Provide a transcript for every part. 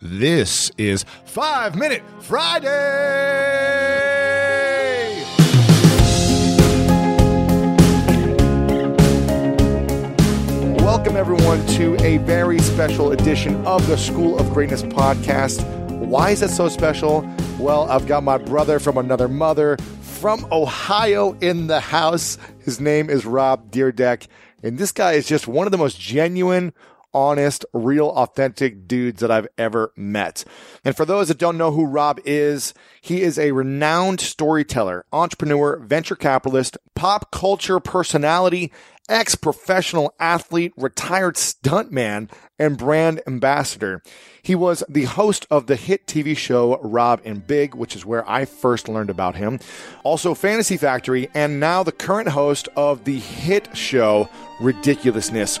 This is Five Minute Friday. Welcome, everyone, to a very special edition of the School of Greatness podcast. Why is it so special? Well, I've got my brother from another mother from Ohio in the house. His name is Rob Dyrdek, and this guy is just one of the most genuine, honest, real, authentic dudes that I've ever met. And for those that don't know who Rob is, he is a renowned storyteller, entrepreneur, venture capitalist, pop culture personality, ex professional athlete, retired stuntman, and brand ambassador. He was the host of the hit TV show Rob and Big, which is where I first learned about him. Also, Fantasy Factory, and now the current host of the hit show Ridiculousness.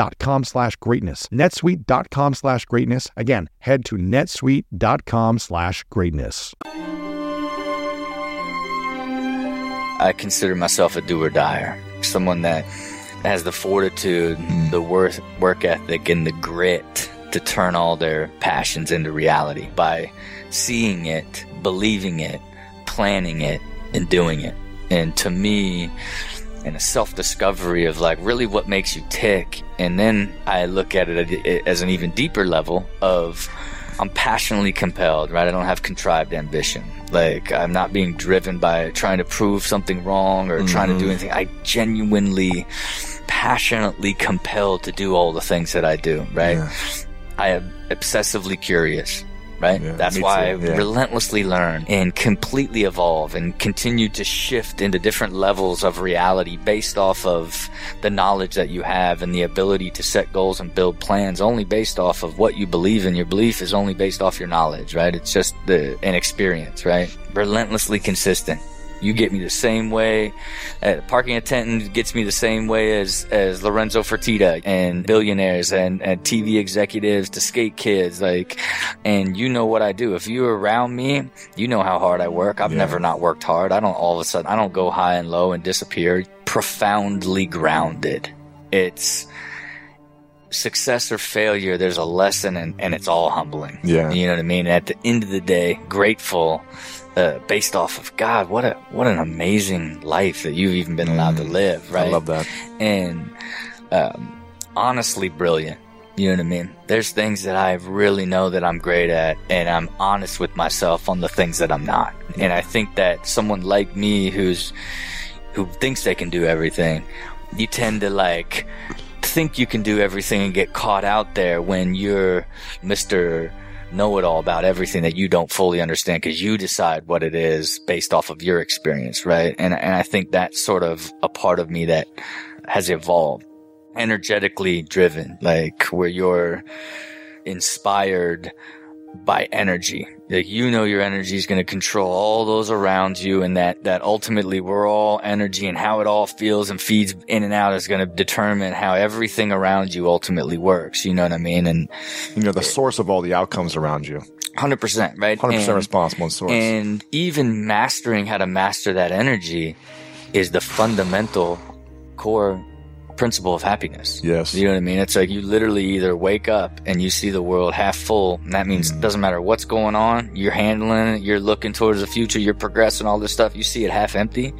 slash greatness. netsuite.com slash greatness. Again, head to netsuite.com slash greatness. I consider myself a do or dyer, someone that has the fortitude, the work, work ethic, and the grit to turn all their passions into reality by seeing it, believing it, planning it, and doing it. And to me, and a self discovery of like really what makes you tick. And then I look at it as an even deeper level of I'm passionately compelled, right? I don't have contrived ambition. Like I'm not being driven by trying to prove something wrong or mm-hmm. trying to do anything. I genuinely, passionately compelled to do all the things that I do, right? Yeah. I am obsessively curious right? Yeah, That's why I yeah. relentlessly learn and completely evolve and continue to shift into different levels of reality based off of the knowledge that you have and the ability to set goals and build plans only based off of what you believe in. Your belief is only based off your knowledge, right? It's just the, an experience, right? Relentlessly consistent you get me the same way. Uh, parking attendant gets me the same way as, as Lorenzo Fertitta and billionaires and, and TV executives to skate kids. Like, and you know what I do. If you're around me, you know how hard I work. I've yeah. never not worked hard. I don't all of a sudden, I don't go high and low and disappear. Profoundly grounded. It's, success or failure, there's a lesson and, and it's all humbling. Yeah. You know what I mean? At the end of the day, grateful uh, based off of God, what a what an amazing life that you've even been allowed mm, to live, right? I love that. And um, honestly, brilliant, You know what I mean? There's things that I really know that I'm great at, and I'm honest with myself on the things that I'm not. And I think that someone like me who's who thinks they can do everything, you tend to like think you can do everything and get caught out there when you're Mr. Know it all about everything that you don't fully understand because you decide what it is based off of your experience, right? And, and I think that's sort of a part of me that has evolved energetically driven, like where you're inspired by energy. Like you know your energy is going to control all those around you and that, that ultimately we're all energy and how it all feels and feeds in and out is going to determine how everything around you ultimately works. You know what I mean? And you know, the source of all the outcomes around you. 100%, right? 100% and, responsible and source. And even mastering how to master that energy is the fundamental core principle of happiness. Yes. You know what I mean? It's like you literally either wake up and you see the world half full. And that means mm. it doesn't matter what's going on. You're handling it. You're looking towards the future. You're progressing all this stuff. You see it half empty.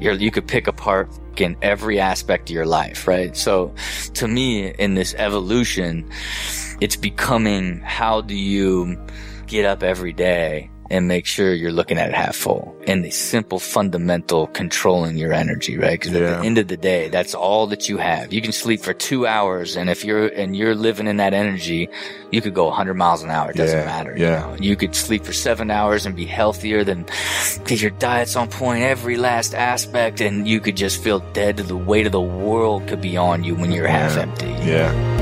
You're, you could pick apart in every aspect of your life, right? So to me, in this evolution, it's becoming how do you get up every day and make sure you're looking at it half full and the simple fundamental controlling your energy, right? Because yeah. at the end of the day, that's all that you have. You can sleep for two hours and if you're, and you're living in that energy, you could go 100 miles an hour. It doesn't yeah. matter. Yeah. You, know? you could sleep for seven hours and be healthier than, because your diet's on point, every last aspect, and you could just feel dead to the weight of the world could be on you when you're yeah. half empty. Yeah.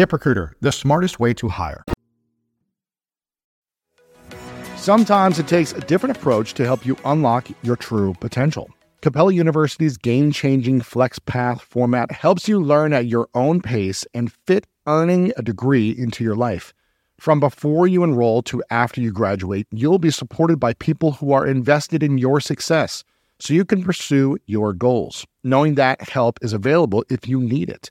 ZipRecruiter, the smartest way to hire. Sometimes it takes a different approach to help you unlock your true potential. Capella University's game changing FlexPath format helps you learn at your own pace and fit earning a degree into your life. From before you enroll to after you graduate, you'll be supported by people who are invested in your success so you can pursue your goals, knowing that help is available if you need it.